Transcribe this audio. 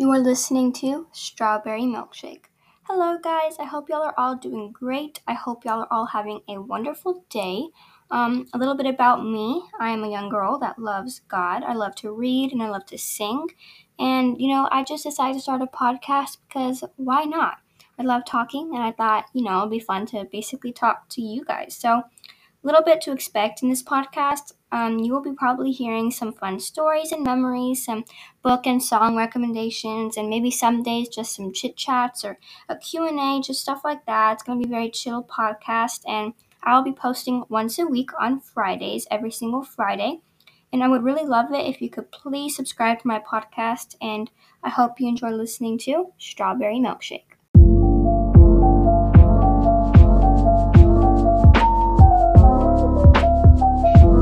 You are listening to Strawberry Milkshake. Hello, guys. I hope y'all are all doing great. I hope y'all are all having a wonderful day. Um, a little bit about me I am a young girl that loves God. I love to read and I love to sing. And, you know, I just decided to start a podcast because why not? I love talking and I thought, you know, it'd be fun to basically talk to you guys. So, little bit to expect in this podcast. Um, you will be probably hearing some fun stories and memories, some book and song recommendations, and maybe some days just some chit chats or a Q&A, just stuff like that. It's going to be a very chill podcast, and I'll be posting once a week on Fridays, every single Friday. And I would really love it if you could please subscribe to my podcast, and I hope you enjoy listening to Strawberry Milkshake.